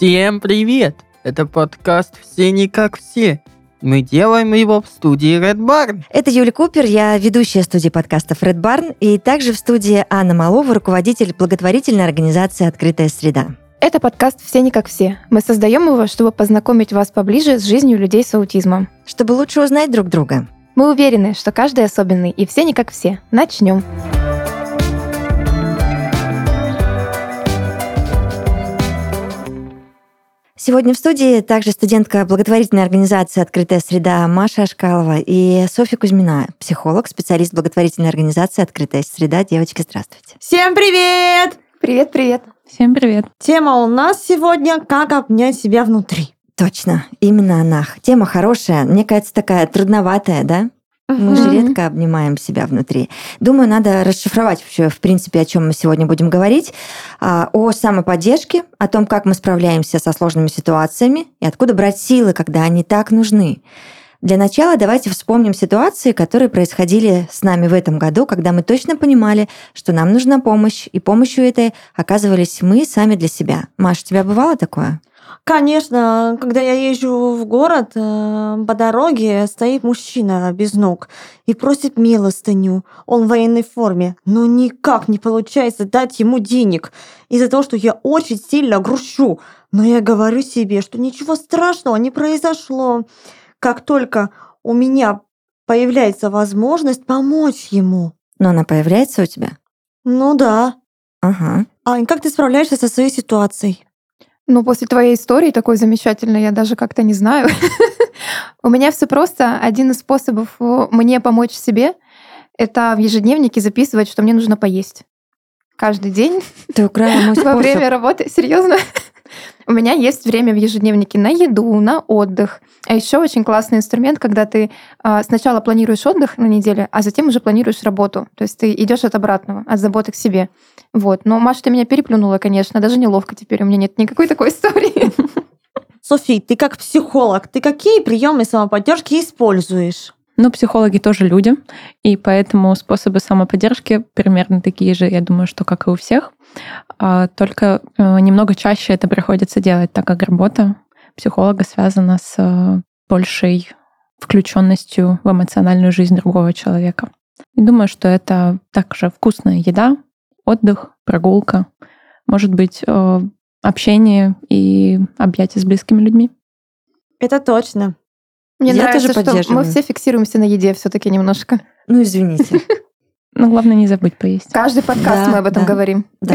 Всем привет! Это подкаст «Все не как все». Мы делаем его в студии Red Barn. Это Юля Купер, я ведущая студии подкастов Red Barn, и также в студии Анна Малова, руководитель благотворительной организации «Открытая среда». Это подкаст «Все не как все». Мы создаем его, чтобы познакомить вас поближе с жизнью людей с аутизмом. Чтобы лучше узнать друг друга. Мы уверены, что каждый особенный, и все не как все. Начнем. Сегодня в студии также студентка благотворительной организации «Открытая среда» Маша Ашкалова и Софья Кузьмина, психолог, специалист благотворительной организации «Открытая среда». Девочки, здравствуйте. Всем привет! Привет, привет. Всем привет. Тема у нас сегодня «Как обнять себя внутри». Точно, именно она. Тема хорошая, мне кажется, такая трудноватая, да? Мы же редко обнимаем себя внутри. Думаю, надо расшифровать вообще, в принципе, о чем мы сегодня будем говорить. А, о самоподдержке, о том, как мы справляемся со сложными ситуациями и откуда брать силы, когда они так нужны. Для начала давайте вспомним ситуации, которые происходили с нами в этом году, когда мы точно понимали, что нам нужна помощь, и помощью этой оказывались мы сами для себя. Маша, у тебя бывало такое? Конечно, когда я езжу в город, э, по дороге стоит мужчина без ног и просит милостыню. Он в военной форме, но никак не получается дать ему денег из-за того, что я очень сильно грущу. Но я говорю себе, что ничего страшного не произошло. Как только у меня появляется возможность помочь ему. Но она появляется у тебя? Ну да. Ага. Ань, как ты справляешься со своей ситуацией? Ну, после твоей истории такой замечательной, я даже как-то не знаю. У меня все просто. Один из способов мне помочь себе — это в ежедневнике записывать, что мне нужно поесть. Каждый день. Ты украла мой Во способ. время работы. Серьезно? У меня есть время в ежедневнике на еду, на отдых. А еще очень классный инструмент, когда ты а, сначала планируешь отдых на неделе, а затем уже планируешь работу. То есть ты идешь от обратного, от заботы к себе. Вот. Но, Маша, ты меня переплюнула, конечно. Даже неловко теперь. У меня нет никакой такой истории. Софи, ты как психолог, ты какие приемы самоподдержки используешь? Но психологи тоже люди, и поэтому способы самоподдержки примерно такие же, я думаю, что как и у всех. А, Только э, немного чаще это приходится делать, так как работа психолога связана с э, большей включенностью в эмоциональную жизнь другого человека. И думаю, что это также вкусная еда, отдых, прогулка, может быть, э, общение и объятия с близкими людьми. Это точно. Мне Я нравится, тоже что мы все фиксируемся на еде все-таки немножко. Ну, извините. Но главное не забыть поесть. Каждый подкаст Да, мы об этом да. говорим. Да.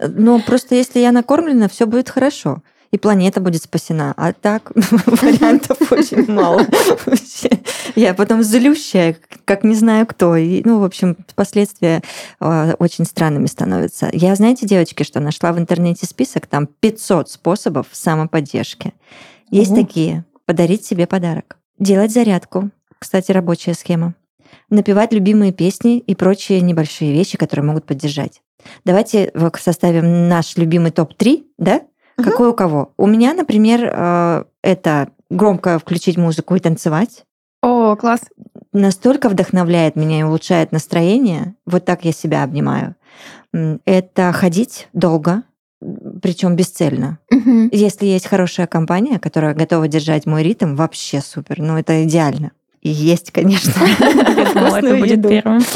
Но просто если я накормлена, все будет хорошо. И планета будет спасена. А так вариантов очень мало. Вообще. Я потом злющая, как не знаю кто. И, ну, в общем, последствия э, очень странными становятся. Я, знаете, девочки, что нашла в интернете список, там 500 способов самоподдержки. Есть такие. Подарить себе подарок. Делать зарядку. Кстати, рабочая схема. Напевать любимые песни и прочие небольшие вещи, которые могут поддержать. Давайте составим наш любимый топ-3, да? Мгм. Какой у кого? У меня, например, э, это громко включить музыку и танцевать. О, класс. Настолько вдохновляет меня и улучшает настроение. Вот так я себя обнимаю. Это ходить долго, причем бесцельно. Мгм. Если есть хорошая компания, которая готова держать мой ритм, вообще супер. Ну, это идеально. И есть, конечно. Это будет первым.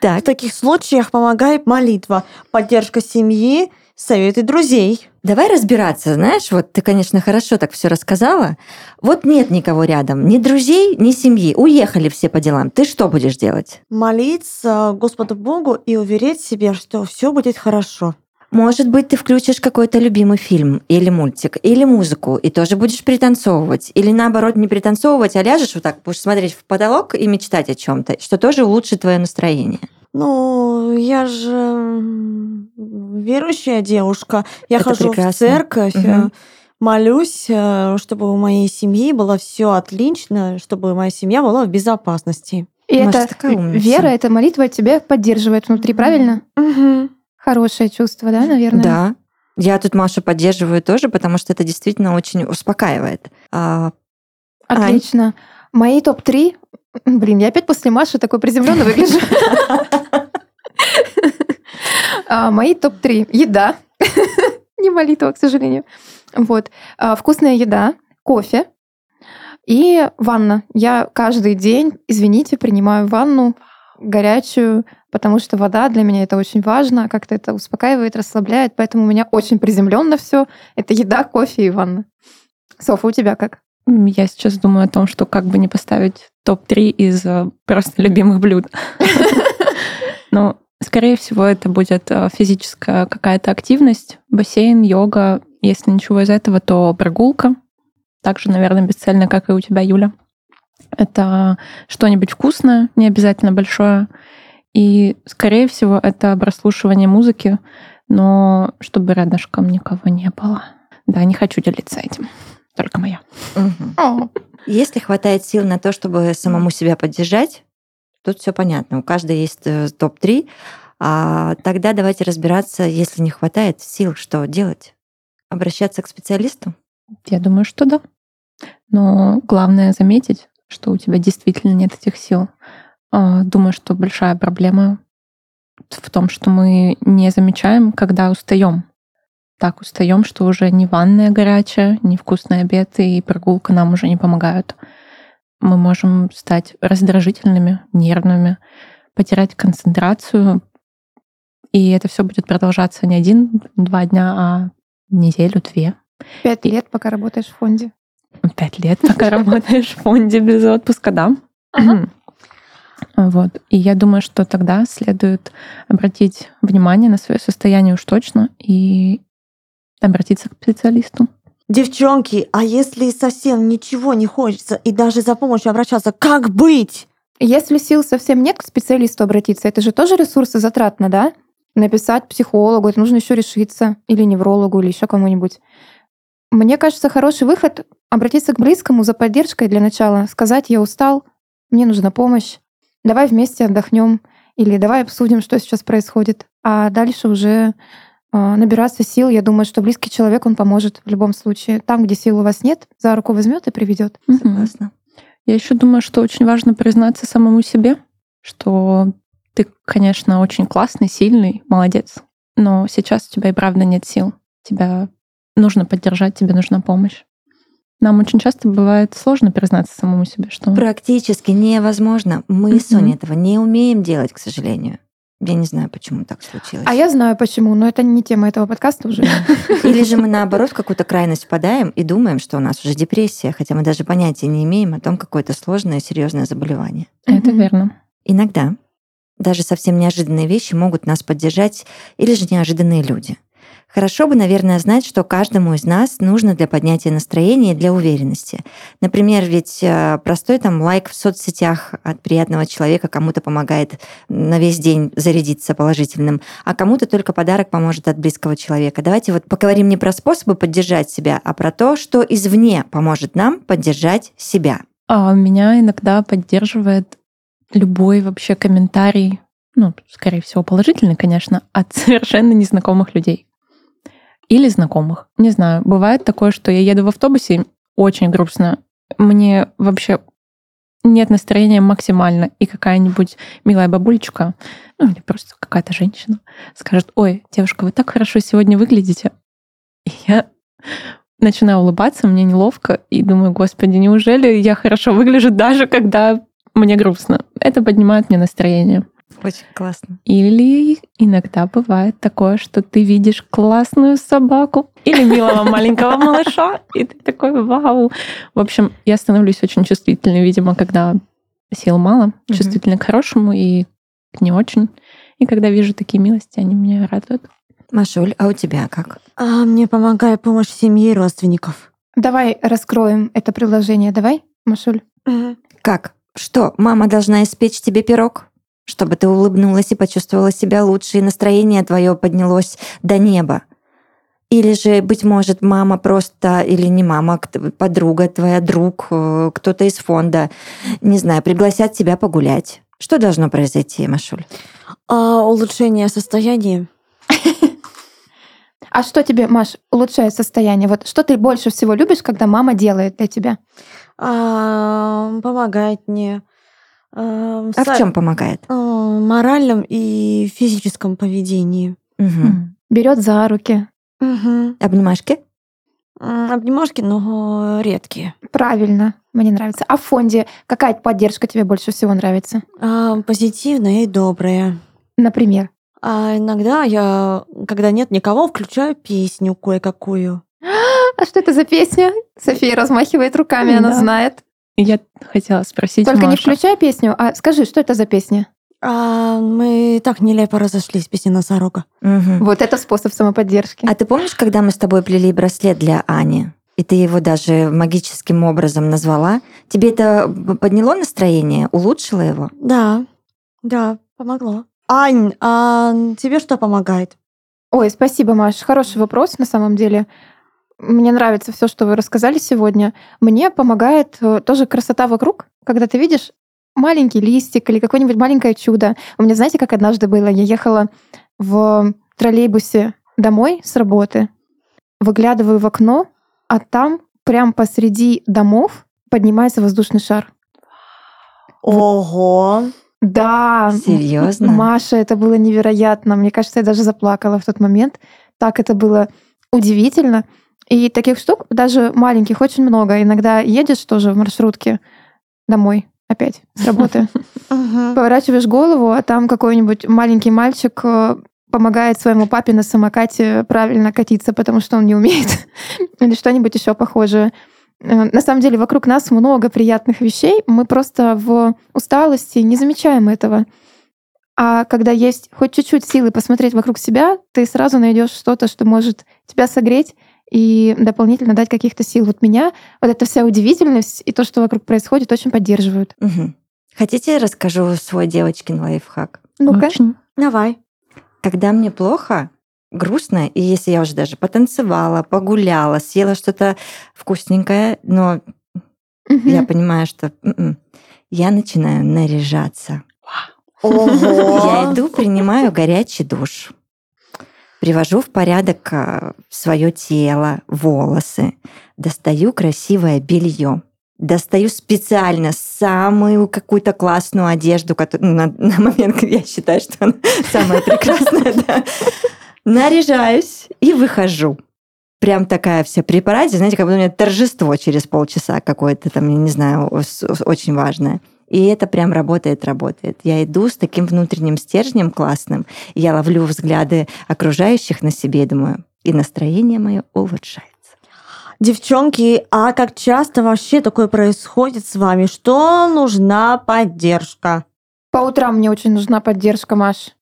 Так, В таких случаях помогает молитва, поддержка семьи, советы друзей. Давай разбираться, знаешь, вот ты, конечно, хорошо так все рассказала. Вот нет никого рядом, ни друзей, ни семьи, уехали все по делам. Ты что будешь делать? Молиться Господу Богу и уверить себе, что все будет хорошо. Может быть, ты включишь какой-то любимый фильм или мультик, или музыку, и тоже будешь пританцовывать. Или наоборот, не пританцовывать, а ляжешь вот так, будешь смотреть в потолок и мечтать о чем-то, что тоже улучшит твое настроение. Ну, я же верующая девушка. Я Это хожу прекрасно. в церковь, э, молюсь, э, чтобы у моей семьи было все отлично, чтобы моя семья была в безопасности. И Маша, это вера, эта молитва тебя поддерживает внутри, правильно? Мгм. Хорошее чувство, да, наверное? Да. Я тут Машу поддерживаю тоже, потому что это действительно очень успокаивает. А, Отлично. Мои топ-3... Блин, я опять после Маши такой приземленно выгляжу. А, Мои топ-3. Еда. не молитва, к сожалению. Вот. А, Вкусная еда, кофе и ванна. Я каждый день, извините, принимаю ванну горячую, потому что вода для меня это очень важно, как-то это успокаивает, расслабляет, поэтому у меня очень приземленно все. Это еда, кофе и ванна. Софа, у тебя как? Я сейчас думаю о том, что как бы не поставить топ-3 из э, просто любимых блюд. Но, скорее всего, это будет э, физическая какая-то активность, бассейн, йога. Если ничего из этого, то прогулка. Также, наверное, бесцельно, как и у тебя, Юля. Это что-нибудь вкусное, не обязательно большое. И, скорее всего, это прослушивание музыки, но чтобы рядышком никого не было. Да, не хочу делиться этим. Только моя. Если хватает сил на то, чтобы самому себя поддержать, тут все понятно. У каждой есть э, топ-3. А тогда давайте разбираться, если не хватает сил, что делать? Обращаться к специалисту? Я думаю, что да. Но главное заметить, что у тебя действительно нет этих сил. А, Думаю, что большая проблема в том, что мы не замечаем, когда устаем. Так устаем, что уже ни ванная горячая, ни вкусный обед и прогулка нам уже не помогают. Мы можем стать раздражительными, нервными, потерять концентрацию, и это все будет продолжаться не один-два дня, а неделю-две. Пять лет, пока работаешь в фонде. Пять лет, пока работаешь в фонде без отпуска, да? Вот. И я думаю, что тогда следует обратить внимание на свое состояние уж точно и обратиться к специалисту. Девчонки, а если совсем ничего не хочется и даже за помощью обращаться, как быть? Если сил совсем нет, к специалисту обратиться, это же тоже ресурсы затратно, да? Написать психологу, это нужно еще решиться, или неврологу, или еще кому-нибудь. Мне кажется, хороший выход — обратиться к близкому за поддержкой для начала, сказать «я устал, мне нужна помощь, давай вместе отдохнем», или «давай обсудим, что сейчас происходит». А дальше уже а, набираться сил. Я думаю, что близкий человек, он поможет в любом случае. Там, где сил у вас нет, за руку возьмет и приведет. Мгм. Согласна. Я еще думаю, что очень важно признаться самому себе, что ты, конечно, очень классный, сильный, молодец, но сейчас у тебя и правда нет сил. Тебя нужно поддержать, тебе нужна помощь. Нам очень часто бывает сложно признаться самому себе, что Практически невозможно. Мы, Мгм. Соня, этого не умеем делать, к сожалению. Я не знаю, почему так случилось. А я знаю почему, но это не тема этого подкаста уже. Или же мы наоборот в какую-то крайность впадаем и думаем, что у нас уже депрессия, хотя мы даже понятия не имеем о том, какое-то сложное, серьезное заболевание. это верно. Иногда даже совсем неожиданные вещи могут нас поддержать или же неожиданные люди. Хорошо бы, наверное, знать, что каждому из нас нужно для поднятия настроения и для уверенности. Например, ведь э, простой там лайк в соцсетях от приятного человека кому-то помогает на весь день зарядиться положительным, а кому-то только подарок поможет от близкого человека. Давайте вот поговорим не про способы поддержать себя, а про то, что извне поможет нам поддержать себя. А меня иногда поддерживает любой вообще комментарий, ну, скорее всего, положительный, конечно, от совершенно незнакомых людей. Или знакомых. Не знаю. Бывает такое, что я еду в автобусе, очень грустно. Мне вообще нет настроения максимально. И какая-нибудь милая бабулечка, ну или просто какая-то женщина, скажет, ой, девушка, вы так хорошо сегодня выглядите. И я начинаю улыбаться, мне неловко, и думаю, господи, неужели я хорошо выгляжу даже когда мне грустно? Это поднимает мне настроение. Очень классно. Или иногда бывает такое, что ты видишь классную собаку или милого маленького малыша, и ты такой, вау. В общем, я становлюсь очень чувствительной, видимо, когда сил мало, чувствительной к хорошему и к не очень. И когда вижу такие милости, они меня радуют. Машуль, а у тебя как? А мне помогает помощь семьи и родственников. Давай раскроем это приложение. Давай, Машуль. Как? Что, мама должна испечь тебе пирог? Чтобы ты улыбнулась и почувствовала себя лучше, и настроение твое поднялось до неба. Или же, быть может, мама просто, или не мама, кто- подруга твоя, друг, э, кто-то из фонда, не знаю, пригласят тебя погулять. Что должно произойти, Машуль? А улучшение состояния. А что тебе, Маш, улучшает состояние? Вот что ты больше всего любишь, когда мама делает для тебя? а, помогает мне. А, А в чем помогает? а, моральном и физическом поведении. Мгм. Берет за руки, Мгм. Обнимашки? Обнимашки, но редкие. Правильно, мне нравится. А в фонде какая поддержка тебе больше всего нравится? А, позитивные и добрые. Например? А иногда я, когда нет никого, включаю песню кое-какую. А что это за песня? София размахивает руками, она Да. знает. Я хотела спросить Только не Машу. включай песню, а скажи, что это за песня? А мы так нелепо разошлись, песня носорога. Мгм. Вот это способ самоподдержки. А ты помнишь, когда мы с тобой плели браслет для Ани? И ты его даже магическим образом назвала. Тебе это подняло настроение, улучшило его? Да, да, помогло. Ань, а тебе что помогает? Ой, спасибо, Маш. Хороший вопрос на самом деле. Мне нравится все, что вы рассказали сегодня. Мне помогает э, тоже красота вокруг, когда ты видишь маленький листик или какое-нибудь маленькое чудо. У меня, знаете, как однажды было? Я ехала в троллейбусе домой с работы, выглядываю в окно, а там прям посреди домов поднимается воздушный шар. Ого! Да, Серьезно? Маша, это было невероятно. Мне кажется, я даже заплакала в тот момент. Так это было удивительно. И таких штук, даже маленьких, очень много. Иногда едешь тоже в маршрутке домой опять с работы. Поворачиваешь голову, а там какой-нибудь маленький мальчик э, помогает своему папе на самокате правильно катиться, потому что он не умеет. Или что-нибудь еще похожее. Э, На самом деле вокруг нас много приятных вещей, мы просто в усталости не замечаем этого. А когда есть хоть чуть-чуть силы посмотреть вокруг себя, ты сразу найдешь что-то, что может тебя согреть и дополнительно дать каких-то сил. Вот меня вот эта вся удивительность и то, что вокруг происходит, очень поддерживают. Мгм. Хотите, расскажу свой девочкин лайфхак? Ну-ка. Очень. Давай. Когда мне плохо, грустно, и если я уже даже потанцевала, погуляла, съела что-то вкусненькое, но Мгм. я понимаю, что м-м, я начинаю наряжаться. Я Ого! иду, принимаю горячий душ. Привожу в порядок свое тело, волосы. Достаю красивое белье. Достаю специально самую какую-то классную одежду, которую на, на момент я считаю, что она самая прекрасная. Наряжаюсь и выхожу. Прям такая вся при параде, знаете, как будто у меня торжество через полчаса какое-то там, я не знаю, очень важное. И это прям работает, работает. Я иду с таким внутренним стержнем классным, и я ловлю взгляды окружающих на себе и думаю, и настроение мое улучшается. Девчонки, а как часто вообще такое происходит с вами? Что нужна поддержка? По утрам мне очень нужна поддержка, Маш.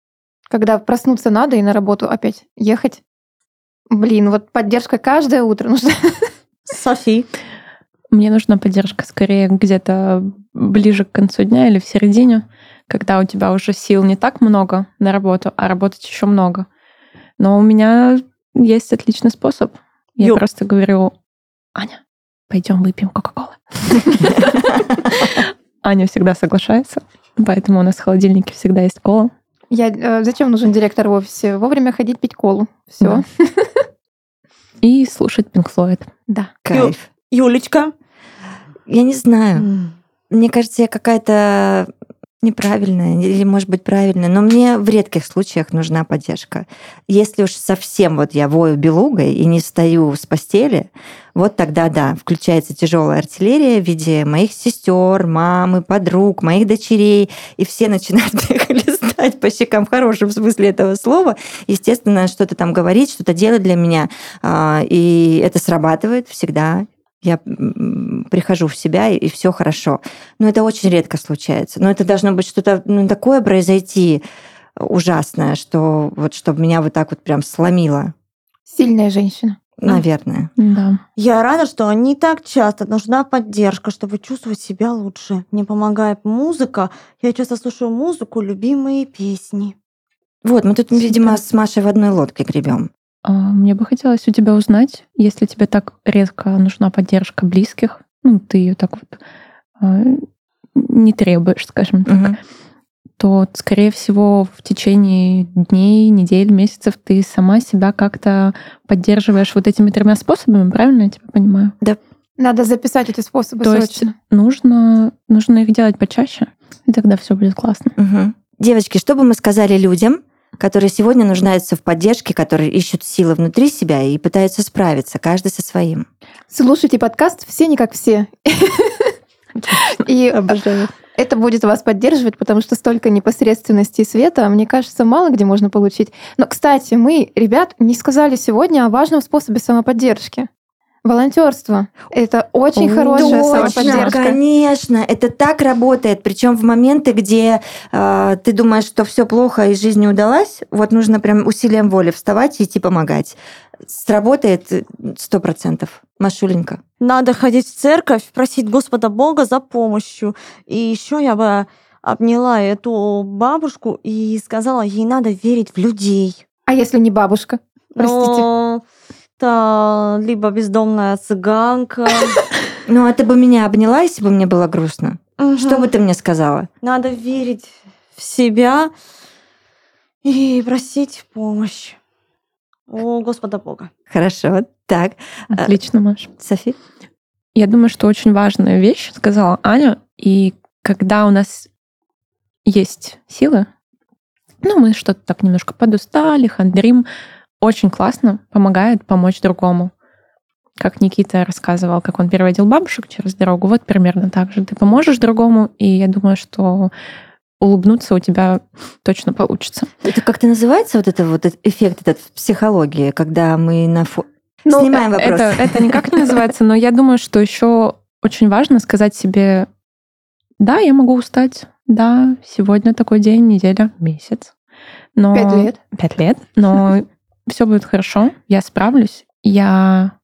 Когда проснуться надо и на работу опять ехать. Блин, вот поддержка каждое утро нужна. Софи. Мне нужна поддержка скорее где-то ближе к концу дня или в середине, когда у тебя уже сил не так много на работу, а работать еще много. Но у меня есть отличный способ. Я Ё. просто говорю, Аня, пойдем выпьем Кока-Колы. Аня всегда соглашается, поэтому у нас в холодильнике всегда есть кола. Я, э, зачем нужен директор в офисе? Вовремя ходить пить колу. Все. Да. И слушать Pink Floyd. Да. Кайф. Юлечка. Я не знаю. М. Мне кажется, я какая-то неправильная или, может быть, правильная, но мне в редких случаях нужна поддержка. Если уж совсем вот я вою белугой и не встаю с постели, вот тогда да, включается тяжелая артиллерия в виде моих сестер, мамы, подруг, моих дочерей, и все начинают меня хлестать по щекам в хорошем смысле этого слова. Естественно, что-то там говорить, что-то делать для меня. А, И это срабатывает всегда. Я прихожу в себя, и, все хорошо. Но это очень редко случается. Но это должно быть что-то ну, такое произойти ужасное, что вот чтобы меня вот так вот прям сломило, Сильная женщина. наверное. Да. Я рада, что не так часто нужна поддержка, чтобы чувствовать себя лучше. Мне помогает музыка. Я часто слушаю музыку, любимые песни. Вот, мы тут, видимо, с Машей в одной лодке гребем. А, Мне бы хотелось у тебя узнать, если тебе так редко нужна поддержка близких, ну, ты ее так вот а, не требуешь, скажем так, Мгм. то, скорее всего, в течение дней, недель, месяцев ты сама себя как-то поддерживаешь вот этими тремя способами, правильно я тебя понимаю? Надо записать эти способы То есть срочно. нужно, нужно их делать почаще, и тогда все будет классно. Мгм. Девочки, что бы мы сказали людям, которые сегодня нуждаются в поддержке, которые ищут силы внутри себя и пытаются справиться, каждый со своим. Слушайте подкаст «Все не как все». И Обожаю. это будет вас поддерживать, потому что столько непосредственности и света, мне кажется, мало где можно получить. Но, кстати, мы, ребят, не сказали сегодня о важном способе самоподдержки. Волонтерство. Это очень хорошая Точно, самоподдержка. конечно, это так работает. Причем в моменты, где э, ты думаешь, что все плохо и жизнь не удалась, вот нужно прям усилием воли вставать и идти помогать. Сработает сто процентов. Машуленька. Надо ходить в церковь, просить Господа Бога за помощью. И еще я бы обняла эту бабушку и сказала, ей надо верить в людей. А если не бабушка? Простите. Но либо бездомная цыганка. Ну, а ты бы меня обняла, если бы мне было грустно? Что Мгм. бы ты мне сказала? Надо верить в себя и просить помощь у Господа Бога. Хорошо, так. Отлично, Маш. Софи? Я думаю, что очень важная вещь сказала Аня. И когда у нас есть силы, ну, мы что-то так немножко подустали, хандрим, очень классно помогает помочь другому. Как Никита рассказывал, как он переводил бабушек через дорогу, вот примерно так же. Ты поможешь другому, и я думаю, что улыбнуться у тебя точно получится. Это как-то называется вот это вот этот эффект этот в психологии, когда мы на фо... Ну, Снимаем вопрос. Это, это никак не называется, но я думаю, что еще очень важно сказать себе, да, я могу устать, да, сегодня такой день, неделя, месяц. Но... Пять лет. Пять лет, но все будет хорошо, я справлюсь, я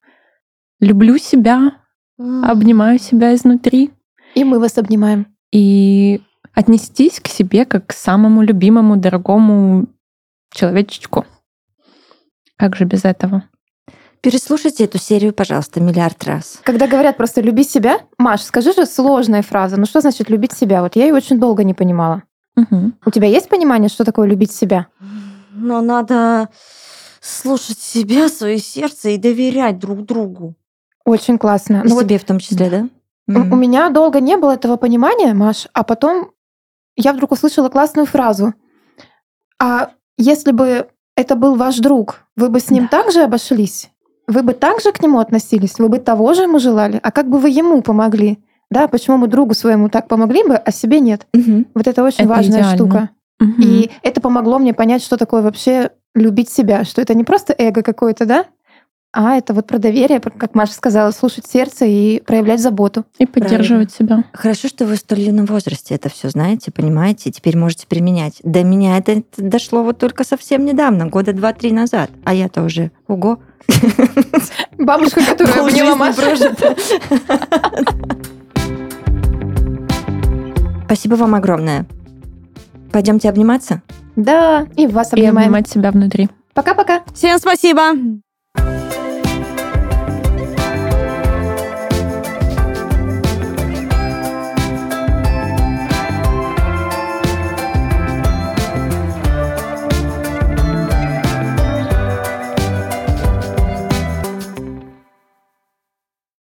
люблю себя, обнимаю себя изнутри, И мы вас обнимаем. и отнестись к себе как к самому любимому, дорогому человечечку. Как же без этого? Переслушайте эту серию, пожалуйста, миллиард раз. Когда говорят просто «люби себя», Маш, скажи же сложная фраза. Ну что значит «любить себя»? Вот я ее очень долго не понимала. Мгм. У тебя есть понимание, что такое любить себя? Но надо слушать себя, свое сердце и доверять друг другу. Очень классно. И Ну вот себе в том числе, да? У- Мгм. У меня долго не было этого понимания, Маш, а потом я вдруг услышала классную фразу. А если бы это был ваш друг, вы бы с ним так же обошлись? Вы бы так же к нему относились? Вы бы того же ему желали? А как бы вы ему помогли? Да, почему мы другу своему так помогли бы, а себе нет? Мгм. Вот это очень Это важная идеально. штука. Мгм. И это помогло мне понять, что такое вообще любить себя, что это не просто эго какое-то, да, а это вот про доверие, как Маша сказала, слушать сердце и проявлять заботу. И поддерживать себя. Хорошо, что вы в столь юном возрасте это все знаете, понимаете, и теперь можете применять. До меня это дошло вот только совсем недавно, года два-три назад. А я-то уже, ого. Бабушка, которая обняла Машу. Спасибо вам огромное. Пойдемте обниматься? Да, и вас И обнимаем. обнимать себя внутри. Пока-пока. Всем спасибо!